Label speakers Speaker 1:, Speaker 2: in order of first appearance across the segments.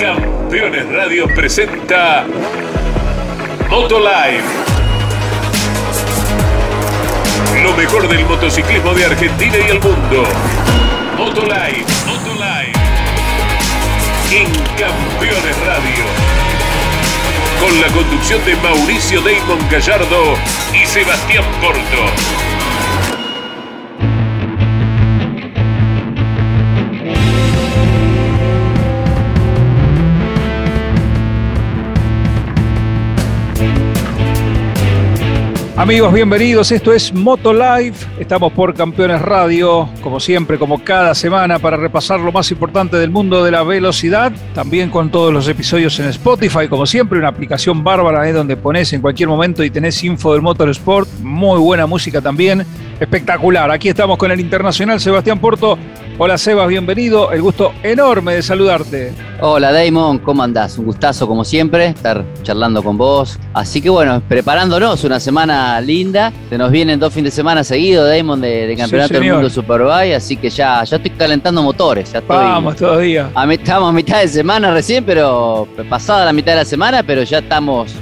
Speaker 1: Campeones Radio presenta Motolive. Lo mejor del motociclismo de Argentina y el mundo. Motolive, Motolive. En Campeones Radio. Con la conducción de Mauricio Damon Gallardo y Sebastián Porto.
Speaker 2: Amigos, bienvenidos. Esto es Moto Live. Estamos por Campeones Radio, como siempre, como cada semana, para repasar lo más importante del mundo de la velocidad. También con todos los episodios en Spotify, como siempre, una aplicación bárbara ¿eh? donde pones en cualquier momento y tenés info del motorsport. Muy buena música también. Espectacular. Aquí estamos con el internacional Sebastián Porto. Hola Sebas, bienvenido. El gusto enorme de saludarte.
Speaker 3: Hola Damon, ¿cómo andás? Un gustazo como siempre estar charlando con vos. Así que bueno, preparándonos una semana linda. Se nos vienen dos fines de semana seguidos, Damon, de, Campeonato del Mundo Superbike. Así que ya, ya estoy calentando motores. Ya estoy,
Speaker 2: Vamos todavía.
Speaker 3: estamos a mitad de semana recién, pero pasada la mitad de la semana, pero ya estamos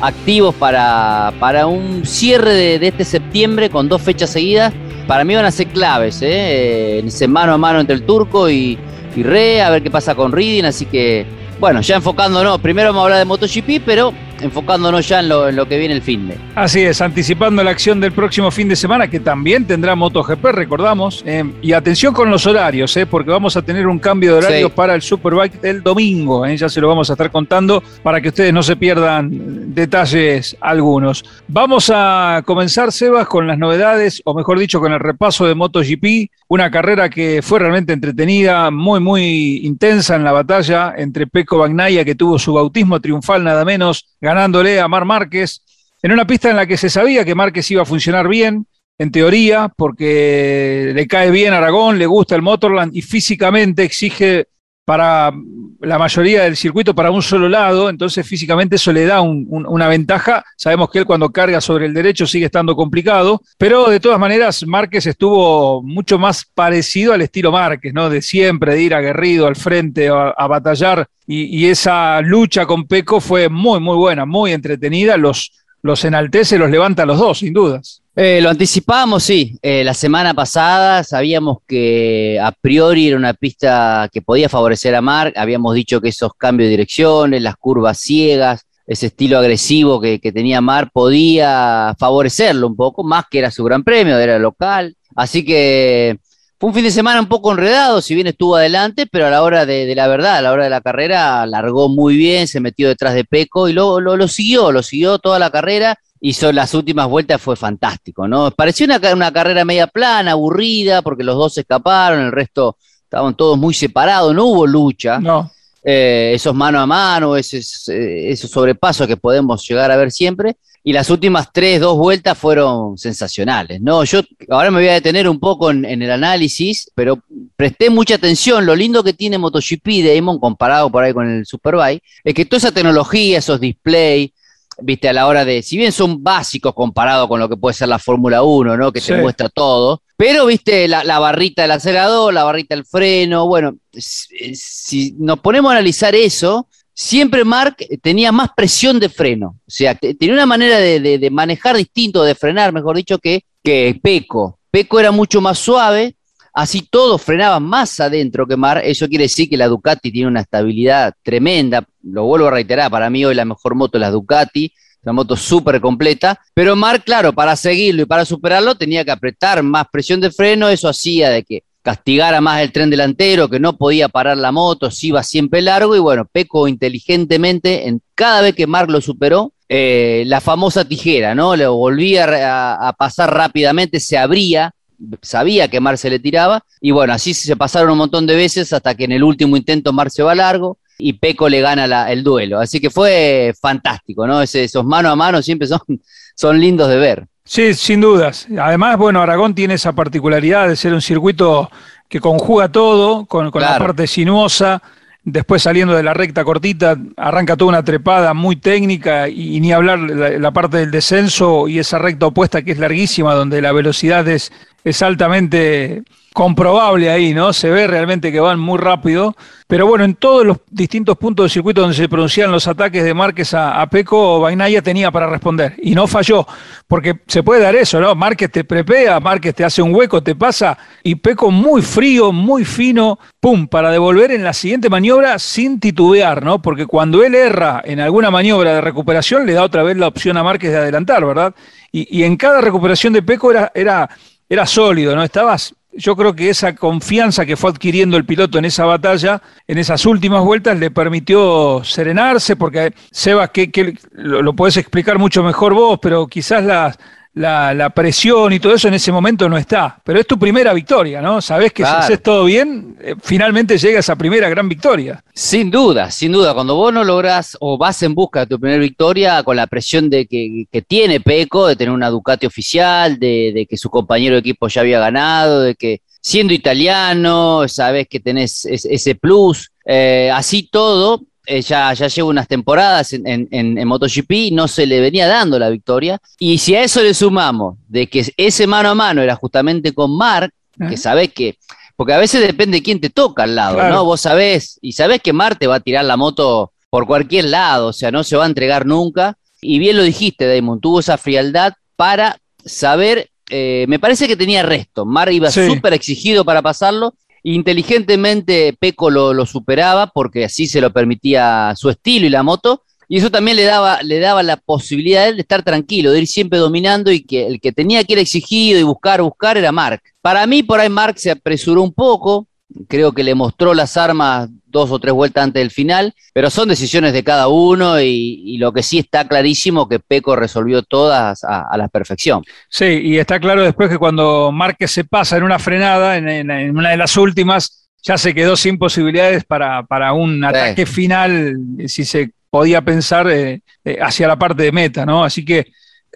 Speaker 3: activos para, para un cierre de, este septiembre con dos fechas seguidas. Para mí van a ser claves, ¿eh? en ese mano a mano entre el turco y, y Re, a ver qué pasa con Reading. Así que, bueno, ya enfocándonos, primero vamos a hablar de MotoGP, pero enfocándonos ya en lo, que viene el fin de.
Speaker 2: Así es, anticipando la acción del próximo fin de semana, que también tendrá MotoGP, recordamos. Eh, y atención con los horarios, eh, porque vamos a tener un cambio de horario para el Superbike del domingo. Eh, ya se lo vamos a estar contando para que ustedes no se pierdan detalles algunos. Vamos a comenzar, Sebas, con las novedades, o mejor dicho, con el repaso de MotoGP. Una carrera que fue realmente entretenida, muy, muy intensa en la batalla entre Peco Bagnaya, que tuvo su bautismo triunfal nada menos ganándole a Mar Márquez, en una pista en la que se sabía que Márquez iba a funcionar bien, en teoría, porque le cae bien Aragón, le gusta el Motorland y físicamente exige para la mayoría del circuito para un solo lado, entonces físicamente eso le da una ventaja. Sabemos que él cuando carga sobre el derecho sigue estando complicado, pero de todas maneras Márquez estuvo mucho más parecido al estilo Márquez, ¿no? De siempre, de ir aguerrido al frente a, batallar y, esa lucha con Peco fue muy, muy buena, muy entretenida. Los, los enaltece, los levanta a los dos, sin dudas.
Speaker 3: Eh, lo anticipábamos, sí. Eh, la semana pasada sabíamos que a priori era una pista que podía favorecer a Mark. Habíamos dicho que esos cambios de direcciones, las curvas ciegas, ese estilo agresivo que, tenía Mark podía favorecerlo un poco, más que era su gran premio, era local. Así que fue un fin de semana un poco enredado, si bien estuvo adelante, pero a la hora de, la verdad, a la hora de la carrera, largó muy bien, se metió detrás de Peco y lo, lo siguió, lo siguió toda la carrera hizo las últimas vueltas, fue fantástico, ¿no? Pareció una, una carrera media plana, aburrida, porque los dos escaparon, el resto estaban todos muy separados, no hubo lucha.
Speaker 2: No.
Speaker 3: Eh, esos mano a mano, esos, eh, esos sobrepasos que podemos llegar a ver siempre. Y las últimas tres, dos vueltas fueron sensacionales, ¿no? Yo ahora me voy a detener un poco en, en el análisis, pero presté mucha atención. Lo lindo que tiene MotoGP Damon comparado por ahí con el Superbike es que toda esa tecnología, esos displays, viste, a la hora de, si bien son básicos comparado con lo que puede ser la Fórmula 1, ¿no? Que te muestra todo, pero viste la, barrita del acelerador, la barrita del freno, bueno, si, nos ponemos a analizar eso, siempre Mark tenía más presión de freno, o sea, tenía una manera de, manejar distinto, de frenar, mejor dicho, que, que Peco. Peco era mucho más suave, Así todos frenaban más adentro que Mar. Eso quiere decir que la Ducati tiene una estabilidad tremenda. Lo vuelvo a reiterar, para mí hoy la mejor moto es la Ducati. Una moto súper completa. Pero Mar, claro, para seguirlo y para superarlo tenía que apretar más presión de freno. Eso hacía de que castigara más el tren delantero, que no podía parar la moto, si iba siempre largo. Y bueno, Peco inteligentemente, en cada vez que Mark lo superó, eh, la famosa tijera, ¿no? Le volvía a pasar rápidamente, se abría sabía que Mar se le tiraba, y bueno, así se pasaron un montón de veces hasta que en el último intento Mar se va largo y Peco le gana el duelo. Así que fue fantástico, ¿no? esos mano a mano siempre son, son lindos de ver.
Speaker 2: Sí, sin dudas. Además, bueno, Aragón tiene esa particularidad de ser un circuito que conjuga todo con, la parte sinuosa, después saliendo de la recta cortita, arranca toda una trepada muy técnica y, ni hablar la, parte del descenso y esa recta opuesta que es larguísima, donde la velocidad es, es altamente comprobable ahí, ¿no? Se ve realmente que van muy rápido. Pero bueno, en todos los distintos puntos del circuito donde se producían los ataques de Márquez a, Peco, Bainaya tenía para responder y no falló, porque se puede dar eso, ¿no? Márquez te prepea, Márquez te hace un hueco, te pasa y Peco muy frío, muy fino, pum, para devolver en la siguiente maniobra sin titubear, ¿no? Porque cuando él erra en alguna maniobra de recuperación, le da otra vez la opción a Márquez de adelantar, ¿verdad? Y, y en cada recuperación de Peco era, era, era sólido, ¿no? Estabas yo creo que esa confianza que fue adquiriendo el piloto en esa batalla, en esas últimas vueltas, le permitió serenarse, porque Sebas, que, lo, lo, podés explicar mucho mejor vos, pero quizás las, la, presión y todo eso en ese momento no está. Pero es tu primera victoria, ¿no? Sabes que si haces todo bien, eh, finalmente llega esa primera gran victoria.
Speaker 3: Sin duda, sin duda. Cuando vos no lográs o vas en busca de tu primera victoria con la presión de que, tiene Peco, de tener una Ducati oficial, de, que su compañero de equipo ya había ganado, de que siendo italiano, sabes que tenés ese plus, eh, así todo, eh, ya, lleva unas temporadas en, en, MotoGP no se le venía dando la victoria. Y si a eso le sumamos de que ese mano a mano era justamente con Mark, que sabés que, porque a veces depende de quién te toca al lado, ¿no? Vos sabés, y sabés que Mark te va a tirar la moto por cualquier lado, o sea, no se va a entregar nunca. Y bien lo dijiste, Damon, tuvo esa frialdad para saber, eh, me parece que tenía resto. Mar iba súper exigido para pasarlo Inteligentemente Peco lo, superaba porque así se lo permitía su estilo y la moto. Y eso también le daba, le daba la posibilidad de estar tranquilo, de ir siempre dominando y que el que tenía que ir exigido y buscar, buscar era Mark. Para mí, por ahí Mark se apresuró un poco, creo que le mostró las armas dos o tres vueltas antes del final, pero son decisiones de cada uno y, lo que sí está clarísimo que Peco resolvió todas a, la perfección.
Speaker 2: Sí, y está claro después que cuando Márquez se pasa en una frenada, en, una de las últimas, ya se quedó sin posibilidades para, un ataque final, si se podía pensar, eh, eh, hacia la parte de meta, ¿no? Así que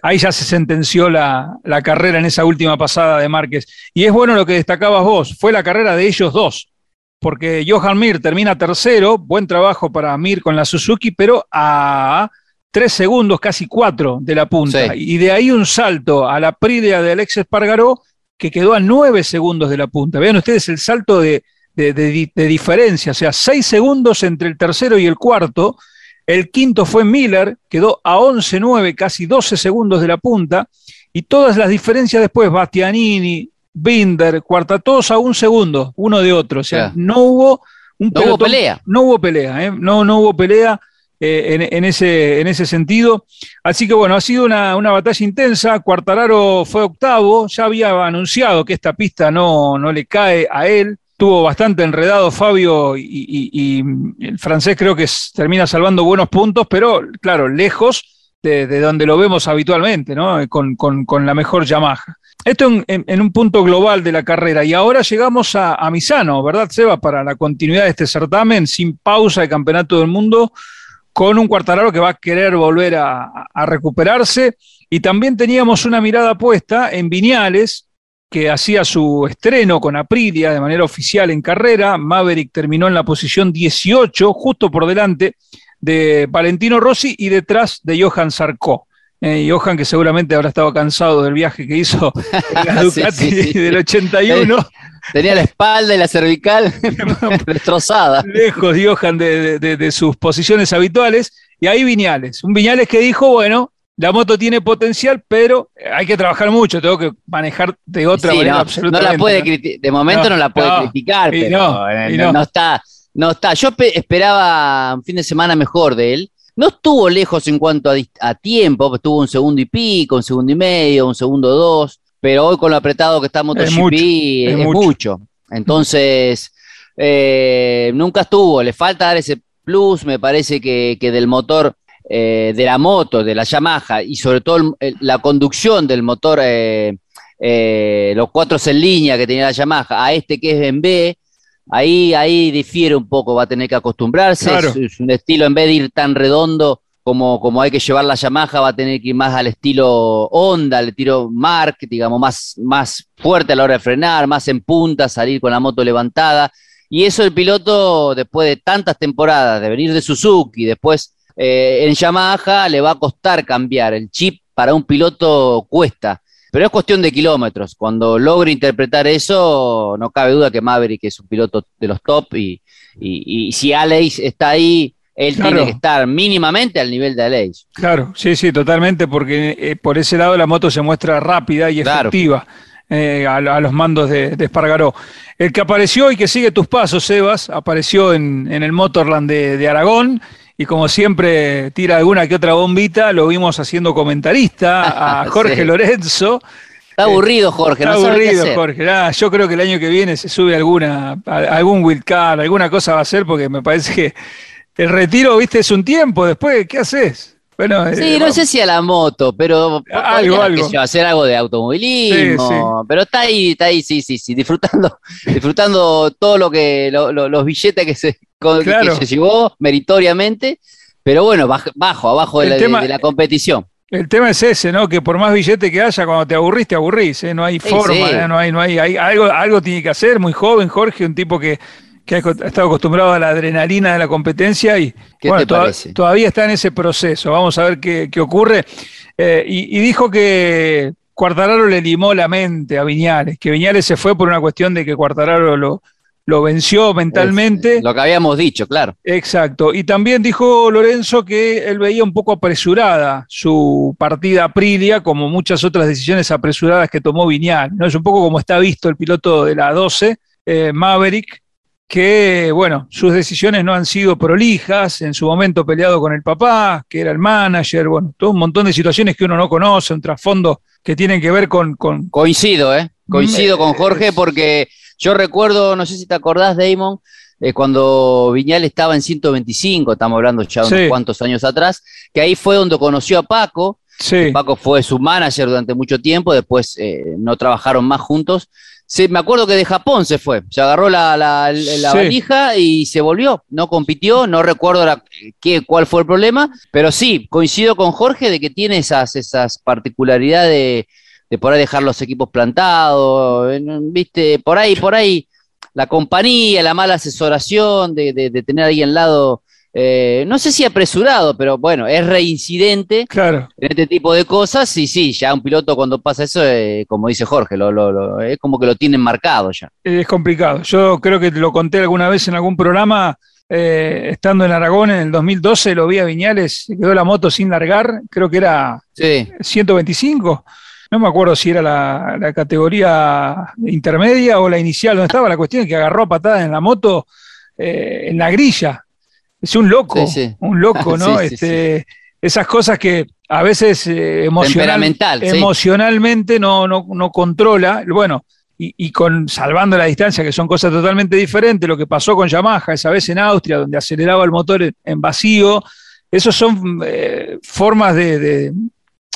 Speaker 2: ahí ya se sentenció la, carrera en esa última pasada de Márquez. Y es bueno lo que destacabas vos, fue la carrera de ellos dos, porque Johan Mir termina tercero, buen trabajo para Mir con la Suzuki, pero a tres segundos, casi cuatro de la punta. Y de ahí un salto a la Pridea de Alex Espargaró, que quedó a nueve segundos de la punta. Vean ustedes el salto de, de diferencia, o sea, seis segundos entre el tercero y el cuarto, el quinto fue Miller, quedó a 11-9, casi 12 segundos de la punta. Y todas las diferencias después, Bastianini, Binder, Cuarta, todos a un segundo, uno de otro. O sea, no hubo un
Speaker 3: no hubo pelea.
Speaker 2: No hubo pelea, ¿eh? no, no hubo pelea eh, en, ese, en ese sentido. Así que bueno, ha sido una, una, batalla intensa. Cuartararo fue octavo, ya había anunciado que esta pista no, no le cae a él estuvo bastante enredado Fabio y, el francés creo que termina salvando buenos puntos, pero claro, lejos de, donde lo vemos habitualmente, ¿no? Con, la mejor Yamaha. Esto en, un punto global de la carrera. Y ahora llegamos a, Misano, ¿verdad, Seba? Para la continuidad de este certamen, sin pausa de Campeonato del Mundo, con un cuartararo que va a querer volver a, a recuperarse. Y también teníamos una mirada puesta en Viñales, que hacía su estreno con Aprilia de manera oficial en carrera. Maverick terminó en la posición 18, justo por delante de Valentino Rossi y detrás de Johan Sarko. Eh, Johan, que seguramente habrá estado cansado del viaje que hizo en la Ducati del 81.
Speaker 3: Tenía la espalda y la cervical destrozada.
Speaker 2: Lejos, Johan, de, de, sus posiciones habituales. Y ahí Viñales. Un Viñales que dijo, bueno, la moto tiene potencial, pero hay que trabajar mucho, tengo que manejar de otra manera
Speaker 3: no,
Speaker 2: absolutamente.
Speaker 3: No la puede de momento no, la puede criticar, pero eh, no, está, no está. Yo esperaba un fin de semana mejor de él. No estuvo lejos en cuanto a, tiempo, estuvo un segundo y pico, un segundo y medio, un segundo dos, pero hoy con lo apretado que está MotoGP es, es, mucho. Entonces, eh, nunca estuvo, le falta dar ese plus, me parece que, que del motor eh, de la moto, de la Yamaha y sobre todo la conducción del motor, eh, eh, los cuatro en línea que tenía la Yamaha, a este que es en B, ahí, ahí difiere un poco, va a tener que acostumbrarse. Es, un estilo, en vez de ir tan redondo como, como hay que llevar la Yamaha, va a tener que ir más al estilo Honda, al estilo Mark, digamos, más, más fuerte a la hora de frenar, más en punta, salir con la moto levantada. Y eso el piloto, después de tantas temporadas, de venir de Suzuki, después eh, en Yamaha le va a costar cambiar. El chip para un piloto cuesta. pero es cuestión de kilómetros. Cuando logre interpretar eso, no cabe duda que Maverick es un piloto de los top y, y, si Alex está ahí, él tiene que estar mínimamente al nivel de Alex.
Speaker 2: Claro, sí, sí, totalmente, porque eh, por ese lado la moto se muestra rápida y efectiva. Eh, a, los mandos de, Espargaró. El que apareció y que sigue tus pasos, Sebas, apareció en, el Motorland de, Aragón y como siempre tira alguna que otra bombita, lo vimos haciendo comentarista a Jorge Lorenzo.
Speaker 3: Está aburrido, Jorge.
Speaker 2: Está aburrido, Jorge. Ah, yo creo que el año que viene se sube alguna, algún wildcard, alguna cosa va a ser, porque me parece que el retiro, viste, es un tiempo. Después, ¿qué haces?
Speaker 3: Sí, eh, no sé si a la moto, pero
Speaker 2: algo, algo.
Speaker 3: hacer algo de automovilismo. Pero está ahí, está ahí, sí, sí, sí, disfrutando, disfrutando todo lo que los billetes que se, se llevó meritoriamente, pero bueno, bajo, abajo de la, competición.
Speaker 2: El tema es ese, ¿no? Que por más billete que haya, cuando te aburrís, te aburrís, ¿eh? No hay forma, ¿eh? no hay, no hay, hay, algo, algo tiene que hacer, muy joven, Jorge, un tipo que que ha estado acostumbrado a la adrenalina de la competencia y bueno, todavía está en ese proceso. Vamos a ver qué, ocurre. Eh, y, dijo que Cuartararo le limó la mente a Viñales, que Viñales se fue por una cuestión de que Cuartararo lo, lo venció mentalmente.
Speaker 3: lo que habíamos dicho, claro.
Speaker 2: Exacto. Y también dijo Lorenzo que él veía un poco apresurada su partida Aprilia, como muchas otras decisiones apresuradas que tomó Viñales. ¿no? Es un poco como está visto el piloto de la 12, eh, Maverick, que, bueno, sus decisiones no han sido prolijas, en su momento peleado con el papá, que era el manager, bueno, todo un montón de situaciones que uno no conoce, un trasfondo que tienen que ver con...
Speaker 3: Coincido, ¿eh? Coincido con Jorge porque yo recuerdo, no sé si te acordás, Damon, eh, cuando Viñal estaba en 125, estamos hablando ya de unos cuantos años atrás, que ahí fue donde conoció a Paco. Paco fue su manager durante mucho tiempo, después eh, no trabajaron más juntos Sí, me acuerdo que de Japón se fue, se agarró la, la, valija y se volvió, no compitió, no recuerdo qué, cuál fue el problema, pero sí, coincido con Jorge de que tiene esas, esas particularidades de, por ahí dejar los equipos plantados, viste, por ahí, por ahí, la compañía, la mala asesoración, de, de tener ahí al lado eh, no sé si apresurado, pero bueno, es reincidente
Speaker 2: claro.
Speaker 3: en este tipo de cosas. Y sí, ya un piloto cuando pasa eso, eh, como dice Jorge, lo, es como que lo tienen marcado ya.
Speaker 2: Es complicado. Yo creo que te lo conté alguna vez en algún programa. Eh, estando en Aragón en el 2012, lo vi a Viñales, quedó la moto sin largar, creo que era 125. No me acuerdo si era la, categoría intermedia o la inicial, donde estaba. La cuestión es que agarró patadas en la moto en la grilla es un loco, un loco, ¿no? este, esas cosas que a veces eh, emocionalmente no, no, no, controla. Bueno, y, con salvando la distancia, que son cosas totalmente diferentes, lo que pasó con Yamaha esa vez en Austria, donde aceleraba el motor en, vacío, esos son eh, formas de,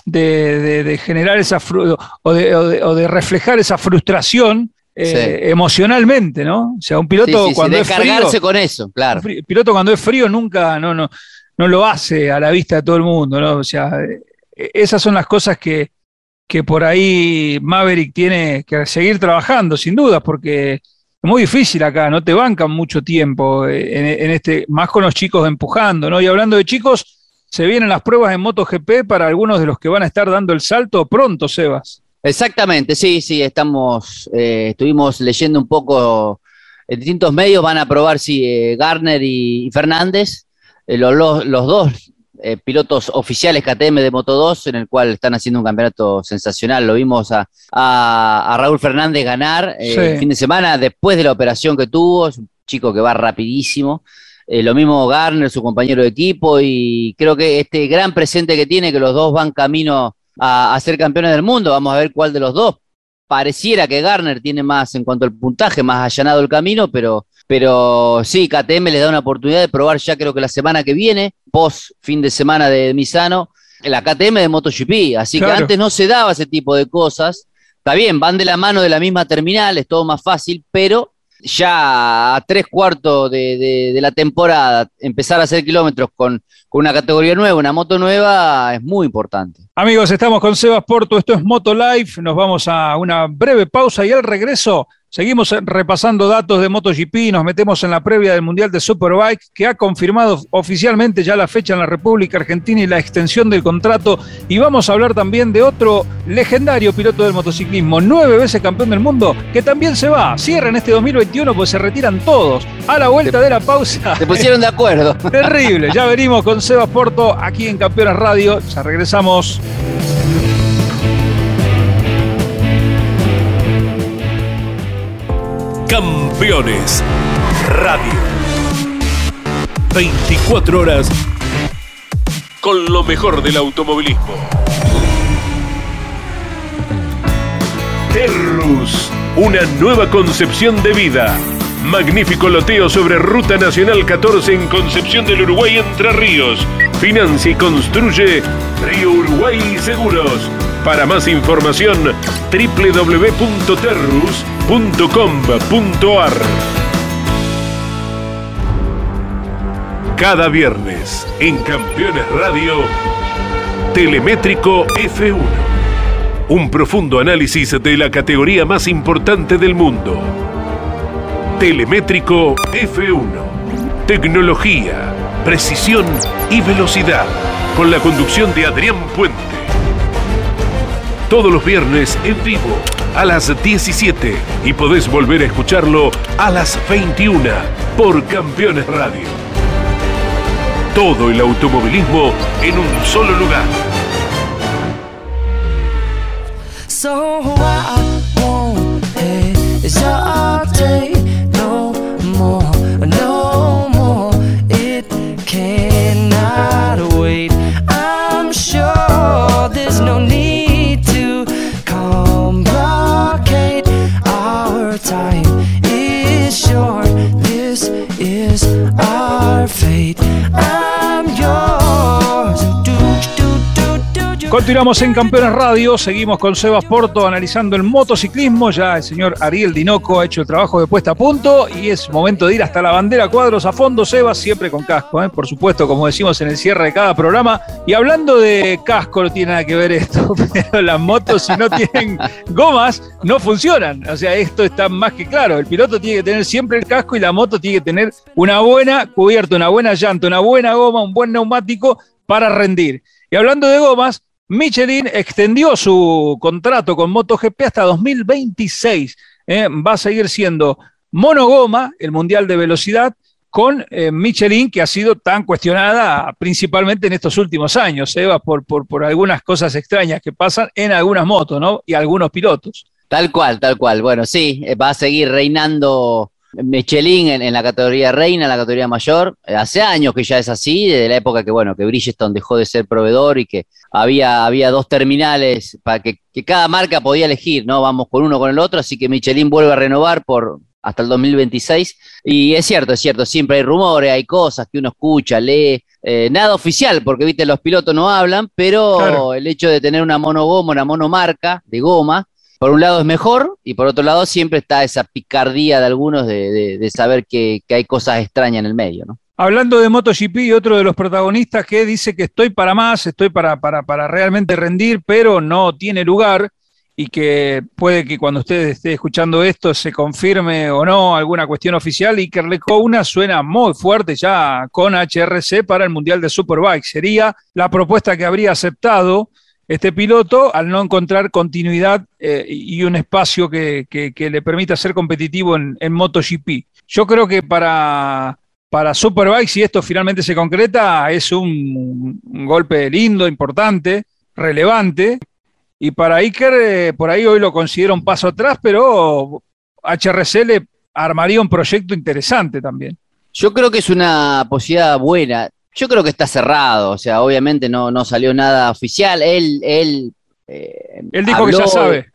Speaker 2: de, generar esa o de, o de, reflejar esa frustración eh, emocionalmente, ¿no? O sea, un piloto cuando es frío,
Speaker 3: con eso, claro.
Speaker 2: Un piloto cuando es frío nunca, no, no, no lo hace a la vista de todo el mundo, ¿no? O sea, eh, esas son las cosas que, que por ahí Maverick tiene que seguir trabajando, sin duda, porque es muy difícil acá, no te bancan mucho tiempo eh, en, en, este, más con los chicos empujando, ¿no? Y hablando de chicos, se vienen las pruebas en MotoGP para algunos de los que van a estar dando el salto pronto, Sebas.
Speaker 3: Exactamente, sí, sí, estamos, eh, estuvimos leyendo un poco en distintos medios, van a probar si eh, Garner y, Fernández, eh, los, los, dos pilotos oficiales KTM de Moto 2, en el cual están haciendo un campeonato sensacional. Lo vimos a, a, Raúl Fernández ganar el fin de semana después de la operación que tuvo, es un chico que va rapidísimo. lo mismo Garner, su compañero de equipo, y creo que este gran presente que tiene, que los dos van camino a, ser campeones del mundo. Vamos a ver cuál de los dos. Pareciera que Garner tiene más en cuanto al puntaje, más allanado el camino, pero, pero sí, KTM les da una oportunidad de probar ya creo que la semana que viene, post fin de semana de Misano, la KTM de MotoGP. Así que antes no se daba ese tipo de cosas. Está bien, van de la mano de la misma terminal, es todo más fácil, pero ya a tres cuartos de, la temporada empezar a hacer kilómetros con, una categoría nueva, una moto nueva, es muy importante.
Speaker 2: Amigos, estamos con Sebas Porto, esto es Moto Life, nos vamos a una breve pausa y al regreso Seguimos repasando datos de MotoGP, nos metemos en la previa del Mundial de Superbike, que ha confirmado oficialmente ya la fecha en la República Argentina y la extensión del contrato. Y vamos a hablar también de otro legendario piloto del motociclismo, nueve veces campeón del mundo, que también se va. Cierra en este 2021, pues se retiran todos. A la vuelta de la pausa.
Speaker 3: Se pusieron de acuerdo.
Speaker 2: Terrible. Ya venimos con Sebas Porto aquí en Campeones Radio. Ya regresamos.
Speaker 1: Campeones Radio. 24 horas con lo mejor del automovilismo. Terrus, una nueva concepción de vida. Magnífico loteo sobre Ruta Nacional 14 en Concepción del Uruguay Entre Ríos. Financia y construye Río Uruguay Seguros. Para más información, www.terrus.com.ar. Cada viernes en Campeones Radio, Telemétrico F1. Un profundo análisis de la categoría más importante del mundo. Telemétrico F1. Tecnología, precisión y velocidad. Con la conducción de Adrián Puente todos los viernes en vivo a las 17 y podés volver a escucharlo a las 21 por Campeones Radio. Todo el automovilismo en un solo lugar.
Speaker 2: Continuamos en Campeones Radio, seguimos con Sebas Porto analizando el motociclismo. Ya el señor Ariel Dinoco ha hecho el trabajo de puesta a punto y es momento de ir hasta la bandera cuadros a fondo, Sebas, siempre con casco, ¿eh? por supuesto, como decimos en el cierre de cada programa. Y hablando de casco, no tiene nada que ver esto, pero las motos, si no tienen gomas, no funcionan. O sea, esto está más que claro. El piloto tiene que tener siempre el casco y la moto tiene que tener una buena cubierta, una buena llanta, una buena goma, un buen neumático para rendir. Y hablando de gomas, Michelin extendió su contrato con MotoGP hasta 2026. ¿eh? va a seguir siendo monogoma, el Mundial de Velocidad, con eh, Michelin, que ha sido tan cuestionada principalmente en estos últimos años, Eva, por, por, por algunas cosas extrañas que pasan en algunas motos ¿no? y algunos pilotos.
Speaker 3: Tal cual, tal cual. Bueno, sí, eh, va a seguir reinando Michelin en, la categoría reina, en la categoría mayor. Hace años que ya es así, desde la época que, bueno, que Bridgestone dejó de ser proveedor y que había, había dos terminales para que, cada marca podía elegir, ¿no? Vamos con uno con el otro, así que Michelin vuelve a renovar por hasta el 2026. Y es cierto, es cierto, siempre hay rumores, hay cosas que uno escucha, lee. Eh, nada oficial, porque viste, los pilotos no hablan, pero el hecho de tener una monogoma, una monomarca de goma, por un lado es mejor y por otro lado siempre está esa picardía de algunos de, saber que, hay cosas extrañas en el medio, ¿no?
Speaker 2: Hablando de MotoGP, otro de los protagonistas que dice que estoy para más, estoy para, para, para realmente rendir, pero no tiene lugar y que puede que cuando usted esté escuchando esto se confirme o no alguna cuestión oficial. y que una suena muy fuerte ya con HRC para el Mundial de Superbike. Sería la propuesta que habría aceptado este piloto al no encontrar continuidad eh, y un espacio que, le permita ser competitivo en, MotoGP. Yo creo que para, para Superbike, si esto finalmente se concreta, es un, golpe lindo, importante, relevante. Y para Iker, eh, por ahí hoy lo considero un paso atrás, pero HRC le armaría un proyecto interesante también.
Speaker 3: Yo creo que es una posibilidad buena. Yo creo que está cerrado, o sea, obviamente no, no salió nada oficial. Él, él,
Speaker 2: eh, él dijo que ya sabe.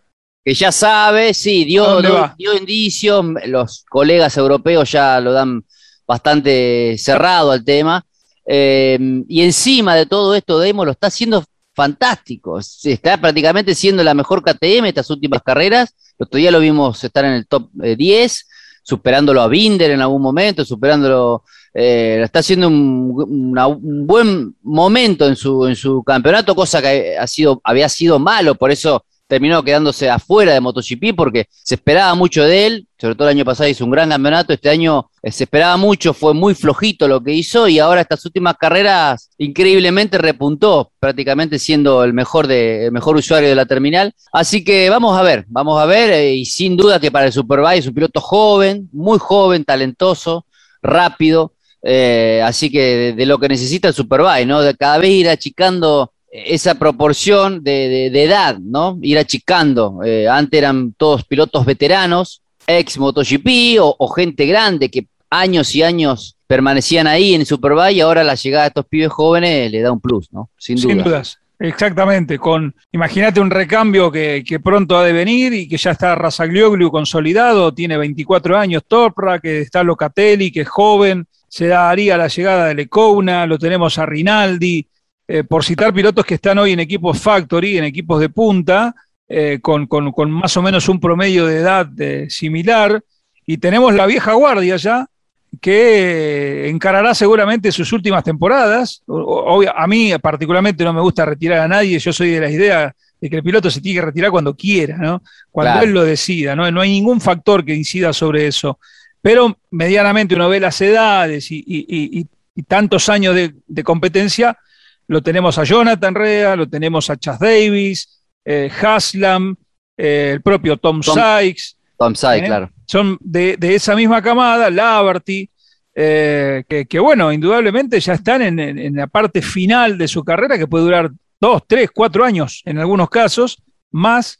Speaker 3: Que ya sabe, sí, dio, dio, indicios, los colegas europeos ya lo dan bastante cerrado al tema. Eh, y encima de todo esto, Demo lo está haciendo fantástico. Está prácticamente siendo la mejor KTM estas últimas carreras. El otro día lo vimos estar en el top 10, eh, superándolo a Binder en algún momento, superándolo eh, está haciendo un, buen momento en su, campeonato, cosa que ha sido, había sido malo, por eso terminó quedándose afuera de MotoGP porque se esperaba mucho de él, sobre todo el año pasado hizo un gran campeonato, este año eh, se esperaba mucho, fue muy flojito lo que hizo y ahora estas últimas carreras increíblemente repuntó, prácticamente siendo el mejor, de, el mejor usuario de la terminal. Así que vamos a ver, vamos a ver eh, y sin duda que para el Superbike es un piloto joven, muy joven, talentoso, rápido. Eh, así que de, lo que necesita el Superbike, ¿no? De cada vez ir achicando esa proporción de, edad, ¿no? Ir achicando. Eh, antes eran todos pilotos veteranos, ex MotoGP o, gente grande que años y años permanecían ahí en Superbike y ahora la llegada de estos pibes jóvenes le da un plus, ¿no?
Speaker 2: Sin, Sin dudas. Exactamente, con imagínate un recambio que, pronto ha de venir y que ya está Razaglioglu consolidado, tiene 24 años, Topra, que está Locatelli, que es joven, se daría la llegada de Lecouna, lo tenemos a Rinaldi, eh, por citar pilotos que están hoy en equipos factory, en equipos de punta, eh, con, más o menos un promedio de edad eh, similar, y tenemos la vieja guardia ya, que encarará seguramente sus últimas temporadas. a mí particularmente no me gusta retirar a nadie, yo soy de la idea de que el piloto se tiene que retirar cuando quiera, ¿no? cuando él lo decida, ¿no? no hay ningún factor que incida sobre eso. Pero medianamente uno ve las edades y, tantos años de competencia, lo tenemos a Jonathan Rea, lo tenemos a Chas Davis, eh, Haslam, eh, el propio Tom, Sykes.
Speaker 3: Tom Sykes, ¿eh? claro.
Speaker 2: Son de, esa misma camada, Laverty, que, bueno, indudablemente ya están en, la parte final de su carrera, que puede durar dos, tres, cuatro años en algunos casos, más,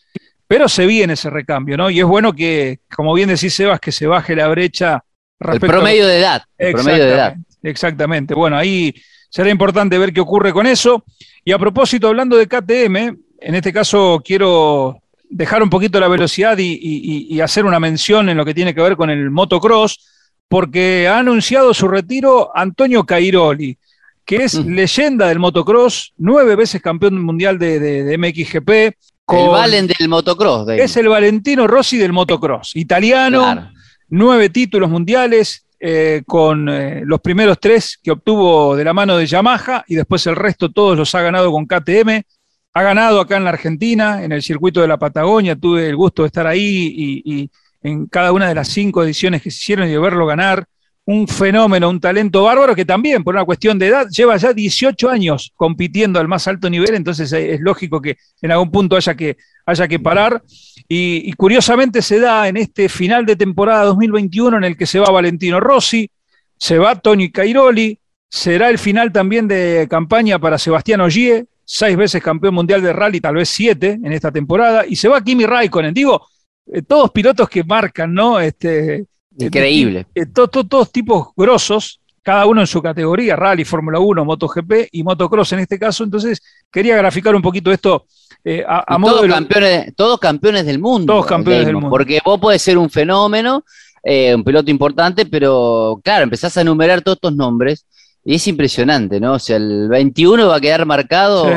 Speaker 2: pero se viene ese recambio, ¿no? Y es bueno que, como bien decís, Sebas, que se baje la brecha.
Speaker 3: El promedio de edad. El promedio de edad.
Speaker 2: Exactamente. Bueno, ahí será importante ver qué ocurre con eso. Y a propósito, hablando de KTM, en este caso quiero dejar un poquito la velocidad y, hacer una mención en lo que tiene que ver con el motocross, porque ha anunciado su retiro Antonio Cairoli, que es leyenda del motocross, nueve veces campeón mundial de, MXGP.
Speaker 3: El Valen del motocross.
Speaker 2: Es el Valentino Rossi del motocross, italiano, nueve títulos mundiales, eh, con eh, los primeros tres que obtuvo de la mano de Yamaha y después el resto todos los ha ganado con KTM. Ha ganado acá en la Argentina, en el circuito de la Patagonia, tuve el gusto de estar ahí y, en cada una de las cinco ediciones que se hicieron y de verlo ganar. Un fenómeno, un talento bárbaro que también, por una cuestión de edad, lleva ya 18 años compitiendo al más alto nivel, entonces es lógico que en algún punto haya que, haya que parar. Y, curiosamente se da en este final de temporada 2021 en el que se va Valentino Rossi, se va Tony Cairoli, será el final también de campaña para Sebastián Ogier, seis veces campeón mundial de rally, tal vez siete en esta temporada, y se va Kimi Raikkonen. Digo, eh, todos pilotos que marcan, ¿no? Este,
Speaker 3: Increíble.
Speaker 2: Eh, todos tipos grosos, cada uno en su categoría, rally, Fórmula 1, MotoGP y motocross en este caso. Entonces, quería graficar un poquito esto
Speaker 3: eh, todos, campeones, todos campeones del mundo.
Speaker 2: Todos campeones del mundo.
Speaker 3: Porque vos podés ser un fenómeno, eh, un piloto importante, pero claro, empezás a enumerar todos estos nombres y es impresionante, ¿no? O sea, el 21 va a quedar marcado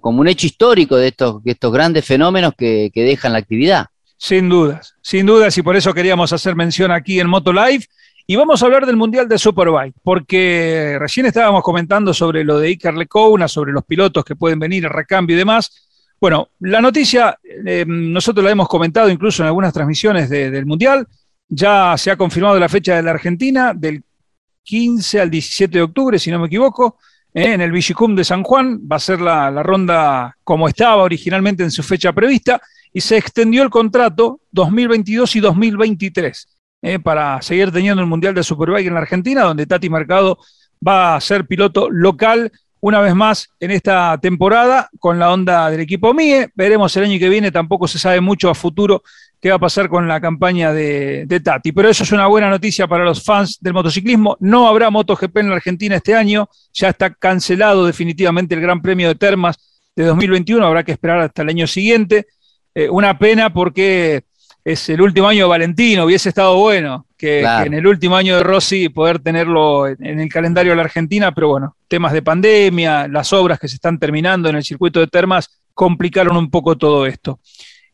Speaker 3: como un hecho histórico de estos, estos grandes fenómenos que, dejan la actividad.
Speaker 2: Sin dudas, sin dudas, y por eso queríamos hacer mención aquí en Moto Live. Y vamos a hablar del Mundial de Superbike, porque recién estábamos comentando sobre lo de Iker Lecouna, sobre los pilotos que pueden venir a recambio y demás. Bueno, la noticia, eh, nosotros la hemos comentado incluso en algunas transmisiones del Mundial, ya se ha confirmado la fecha de la Argentina, del 15 al 17 de octubre, si no me equivoco, eh, en el Vigicum de San Juan, va a ser la, ronda como estaba originalmente en su fecha prevista, y se extendió el contrato 2022 y 2023 eh, para seguir teniendo el Mundial de Superbike en la Argentina, donde Tati Mercado va a ser piloto local una vez más en esta temporada con la onda del equipo MIE. Veremos el año que viene, tampoco se sabe mucho a futuro qué va a pasar con la campaña de, Tati. Pero eso es una buena noticia para los fans del motociclismo. No habrá MotoGP en la Argentina este año, ya está cancelado definitivamente el Gran Premio de Termas de 2021, habrá que esperar hasta el año siguiente. Eh, una pena porque es el último año de Valentino, hubiese estado bueno que, en el último año de Rossi poder tenerlo en, el calendario de la Argentina, pero bueno, temas de pandemia, las obras que se están terminando en el circuito de termas complicaron un poco todo esto.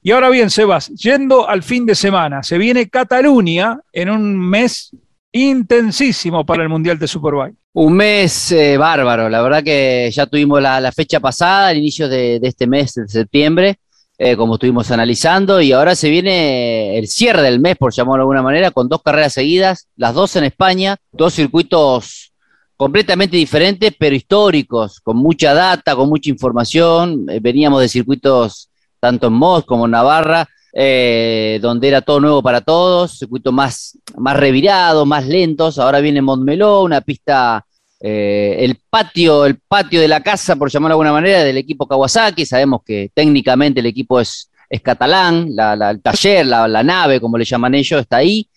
Speaker 2: Y ahora bien, Sebas, yendo al fin de semana, se viene Cataluña en un mes intensísimo para el Mundial de Superbike.
Speaker 3: Un mes eh, bárbaro, la verdad que ya tuvimos la, fecha pasada, al inicio de, de este mes de septiembre, eh, como estuvimos analizando, y ahora se viene el cierre del mes, por llamarlo de alguna manera, con dos carreras seguidas, las dos en España, dos circuitos completamente diferentes, pero históricos, con mucha data, con mucha información. Eh, veníamos de circuitos tanto en Moss como en Navarra, eh, donde era todo nuevo para todos, circuitos más, más revirados, más lentos. Ahora viene Montmeló, una pista, eh, el patio, el patio de la casa, por llamarlo de alguna manera, del equipo Kawasaki. Sabemos que técnicamente el equipo es, catalán, el taller, la, la nave, como le llaman ellos, está ahí.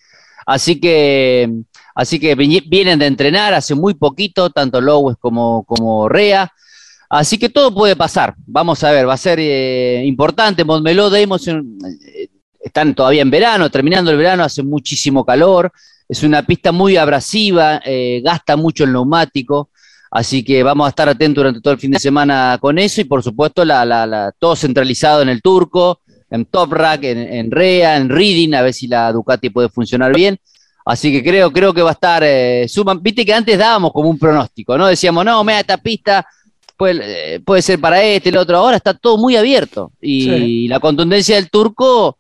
Speaker 3: Así que Así que vienen de entrenar hace muy poquito, tanto Lowes como, como Rea. Así que todo puede pasar. Vamos a ver, va a ser eh, importante. Montmeló, Deimos eh, están todavía en verano, terminando el verano, hace muchísimo calor. Es una pista muy abrasiva, eh, gasta mucho el neumático. Así que vamos a estar atentos durante todo el fin de semana con eso y por supuesto la, todo centralizado en el turco, en Top Rack, en, en, Rea, en Reading, a ver si la Ducati puede funcionar bien. Así que creo, creo que va a estar. Eh, Viste que antes dábamos como un pronóstico, ¿no? Decíamos, no, mira, esta pista puede, eh, puede ser para este, el otro. Ahora está todo muy abierto. Y la contundencia del turco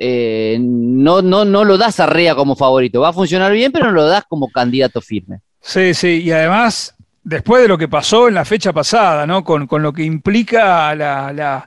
Speaker 3: eh, no, no, no lo das a Rea como favorito. Va a funcionar bien, pero no lo das como candidato firme.
Speaker 2: Sí, sí. Y además, después de lo que pasó en la fecha pasada, ¿no? Con, lo que implica la,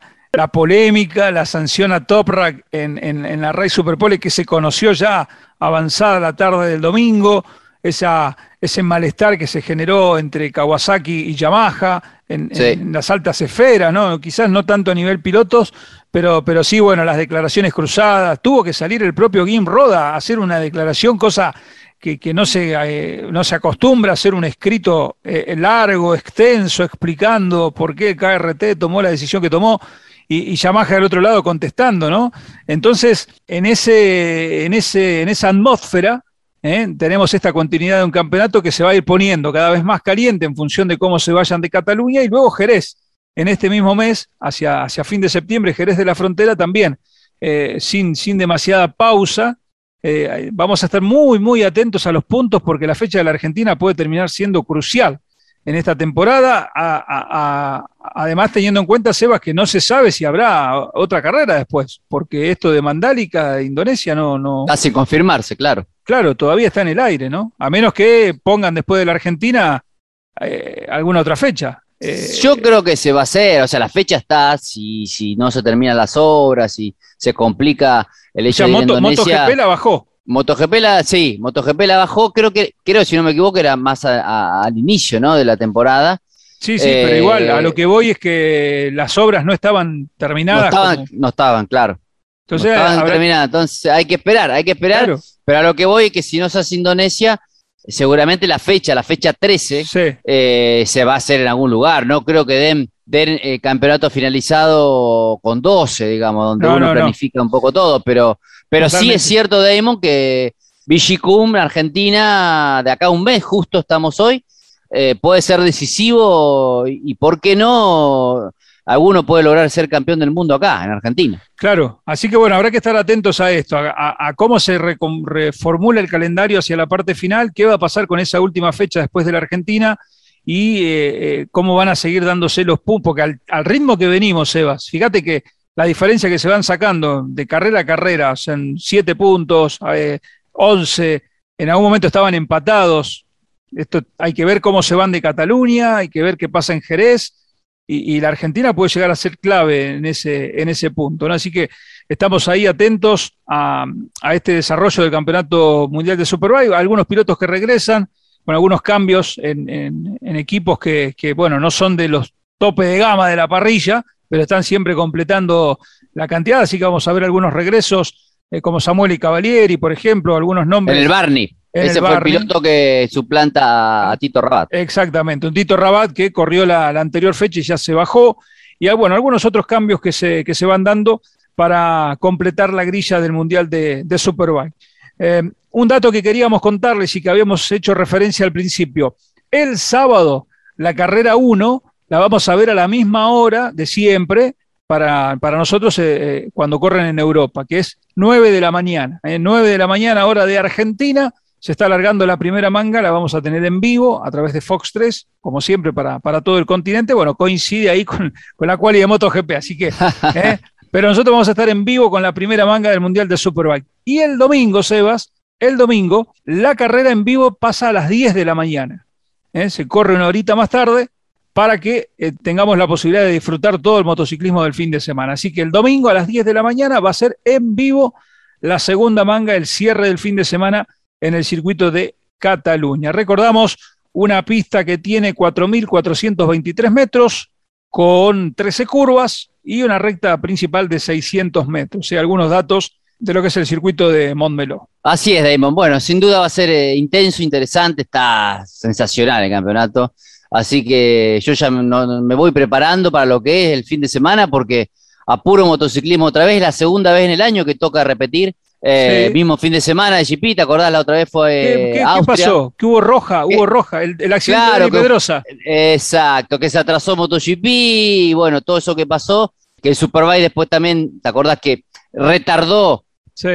Speaker 2: polémica, la sanción a Toprak en, en, en la Ray Superpole que se conoció ya avanzada la tarde del domingo, esa, ese malestar que se generó entre Kawasaki y Yamaha en, las altas esferas, ¿no? Quizás no tanto a nivel pilotos, pero, pero sí, bueno, las declaraciones cruzadas. Tuvo que salir el propio Gim Roda a hacer una declaración, cosa que, no, se, eh, no se acostumbra a hacer un escrito eh, largo, extenso, explicando por qué el KRT tomó la decisión que tomó y, Yamaha del otro lado contestando, ¿no? Entonces, en, ese, en, ese, en esa atmósfera, ¿eh? tenemos esta continuidad de un campeonato que se va a ir poniendo cada vez más caliente en función de cómo se vayan de Cataluña y luego Jerez. En este mismo mes, hacia, hacia fin de septiembre, Jerez de la Frontera también, eh, sin, sin demasiada pausa, eh, vamos a estar muy, muy atentos a los puntos porque la fecha de la Argentina puede terminar siendo crucial en esta temporada, además teniendo en cuenta, Sebas, que no se sabe si habrá otra carrera después, porque esto de Mandálica, de Indonesia, no... no
Speaker 3: Está sin confirmarse, claro.
Speaker 2: Claro, todavía está en el aire, ¿no? A menos que pongan después de la Argentina eh, alguna otra fecha.
Speaker 3: Eh, Yo creo que se va a hacer, o sea, la fecha está, si, si no se terminan las obras, si se complica el hecho de
Speaker 2: Moto, Indonesia... MotoGP la bajó.
Speaker 3: MotoGP la, sí, MotoGP la bajó, creo que, creo, si no me equivoco, era más al inicio, ¿no? De la temporada.
Speaker 2: Sí, sí, pero igual, a lo eh, que voy es que las obras no estaban terminadas.
Speaker 3: No estaban, claro. Entonces, no estaban terminadas, entonces hay que esperar, hay que esperar. Pero a lo que voy es que si no se hace Indonesia, seguramente la fecha, la fecha 13, eh, se va a hacer en algún lugar. No creo que den, den eh, campeonato finalizado con 12, digamos, donde uno planifica un poco todo, pero pero sí es cierto, Damon, que Vigicum, Argentina, de acá a un mes, justo estamos hoy, eh, puede ser decisivo y, ¿por qué no? Alguno puede lograr ser campeón del mundo acá, en Argentina.
Speaker 2: Claro, así que bueno, habrá que estar atentos a esto, a, cómo se reformula el calendario hacia la parte final, qué va a pasar con esa última fecha después de la Argentina y eh, eh, cómo van a seguir dándose los puntos, porque al, al ritmo que venimos, Sebas, fíjate que la diferencia que se van sacando de carrera a carrera, en siete puntos, eh, once, en algún momento estaban empatados. Esto hay que ver cómo se van de Cataluña, hay que ver qué pasa en Jerez, y, la Argentina puede llegar a ser clave en ese, en ese punto. ¿no? Así que estamos ahí atentos a, este desarrollo del Campeonato Mundial de Superbike. Algunos pilotos que regresan, con algunos cambios en, equipos que, que, bueno, no son de los tope de gama de la parrilla, pero están siempre completando la cantidad, así que vamos a ver algunos regresos, eh, como Samuel y Cavalieri, por ejemplo, algunos nombres.
Speaker 3: En el Barney. Ese fue el piloto que suplanta a Tito Rabat.
Speaker 2: Exactamente, un Tito Rabat que corrió la, anterior fecha y ya se bajó. Y ah, bueno, algunos otros cambios que se, que se van dando para completar la grilla del Mundial de, Superbike. Eh, un dato que queríamos contarles y que habíamos hecho referencia al principio. El sábado, la carrera 1 la vamos a ver a la misma hora de siempre para, nosotros eh, eh, cuando corren en Europa, que es 9 de la mañana. Eh, 9 de la mañana, hora de Argentina. Se está alargando la primera manga, la vamos a tener en vivo a través de Fox 3, como siempre, para, para todo el continente. Bueno, coincide ahí con, con la cual de MotoGP, así que eh, Pero nosotros vamos a estar en vivo con la primera manga del Mundial de Superbike. Y el domingo, Sebas, el domingo, la carrera en vivo pasa a las 10 de la mañana. ¿eh? Se corre una horita más tarde para que eh, tengamos la posibilidad de disfrutar todo el motociclismo del fin de semana. Así que el domingo a las 10 de la mañana va a ser en vivo la segunda manga, el cierre del fin de semana en el circuito de Cataluña. Recordamos una pista que tiene 4.423 metros con 13 curvas y una recta principal de 600 metros. Y algunos datos de lo que es el circuito de Montmeló.
Speaker 3: Así es, Damon. Bueno, sin duda va a ser eh, intenso, interesante, está sensacional el campeonato. Así que yo ya me voy preparando para lo que es el fin de semana porque apuro motociclismo otra vez, la segunda vez en el año que toca repetir. Eh, Mismo fin de semana de GP, ¿te acordás? La otra vez fue.
Speaker 2: ¿Qué, qué, pasó? Que hubo roja, hubo roja, el, accidente de Pedrosa.
Speaker 3: Exacto, que se atrasó MotoGP y bueno, todo eso que pasó. Que el Superbike después también, ¿te acordás que retardó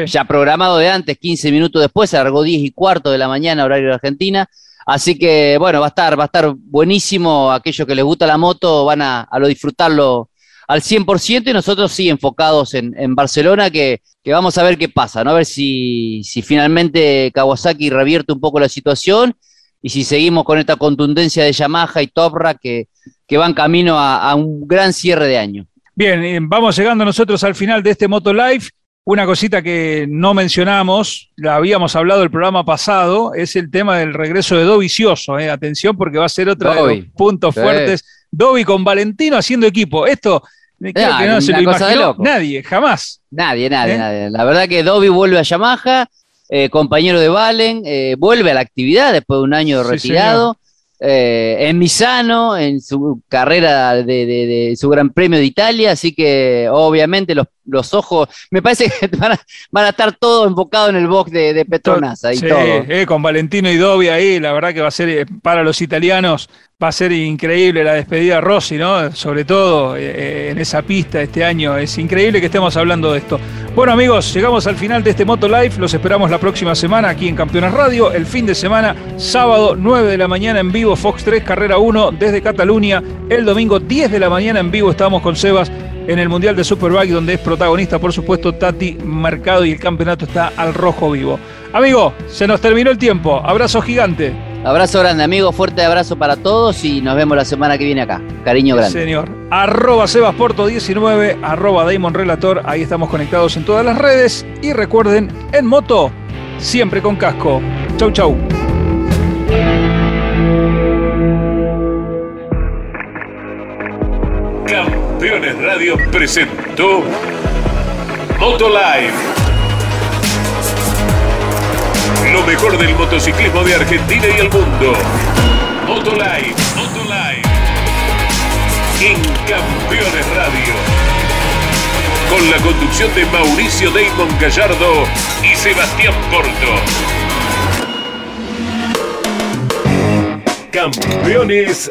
Speaker 3: ya programado de antes, 15 minutos después, se largó 10 y cuarto de la mañana, horario de Argentina. Así que, bueno, va a estar, va a estar buenísimo. Aquellos que les gusta la moto van a, a lo disfrutarlo al 100% y nosotros sí enfocados en, Barcelona, que, vamos a ver qué pasa, ¿no? A ver si, si finalmente Kawasaki revierte un poco la situación y si seguimos con esta contundencia de Yamaha y Topra que, que van camino a, a un gran cierre de año.
Speaker 2: Bien, eh, vamos llegando nosotros al final de este Moto Live. Una cosita que no mencionamos, la habíamos hablado el programa pasado, es el tema del regreso de Dovicioso. Eh. Atención porque va a ser otro de los puntos fuertes. Dobby con Valentino haciendo equipo. Esto creo que no se lo imaginó nadie, jamás.
Speaker 3: Nadie, nadie, ¿Eh? nadie. La verdad que Dobby vuelve a Yamaha, eh, compañero de Valen, vuelve a la actividad después de un año retirado eh, en Misano, en su carrera de, su Gran Premio de Italia, así que obviamente los, los ojos, me parece que van a, van a estar todos enfocados en el box de, Petronas, ahí todo.
Speaker 2: Eh, con Valentino y Dobby ahí, la verdad que va a ser eh, para los italianos, va a ser increíble la despedida de Rossi, ¿no? Sobre todo eh, en esa pista este año, es increíble que estemos hablando de esto. Bueno amigos, llegamos al final de este Moto Live, los esperamos la próxima semana aquí en Campeones Radio, el fin de semana, sábado 9 de la mañana en vivo, Fox 3, carrera 1 desde Cataluña, el domingo 10 de la mañana en vivo estamos con Sebas en el Mundial de Superbike, donde es protagonista, por supuesto, Tati Mercado y el campeonato está al rojo vivo. Amigo, se nos terminó el tiempo. Abrazo gigante.
Speaker 3: Abrazo grande, amigo. Fuerte abrazo para todos y nos vemos la semana que viene acá. Cariño grande.
Speaker 2: Señor. Arroba Sebasporto19, arroba Damon Relator. Ahí estamos conectados en todas las redes. Y recuerden, en moto, siempre con casco. Chau, chau.
Speaker 1: Campeones Radio presentó Motolive. Lo mejor del motociclismo de Argentina y el mundo. Motolive, Motolive. En Campeones Radio. Con la conducción de Mauricio Damon Gallardo y Sebastián Porto. Campeones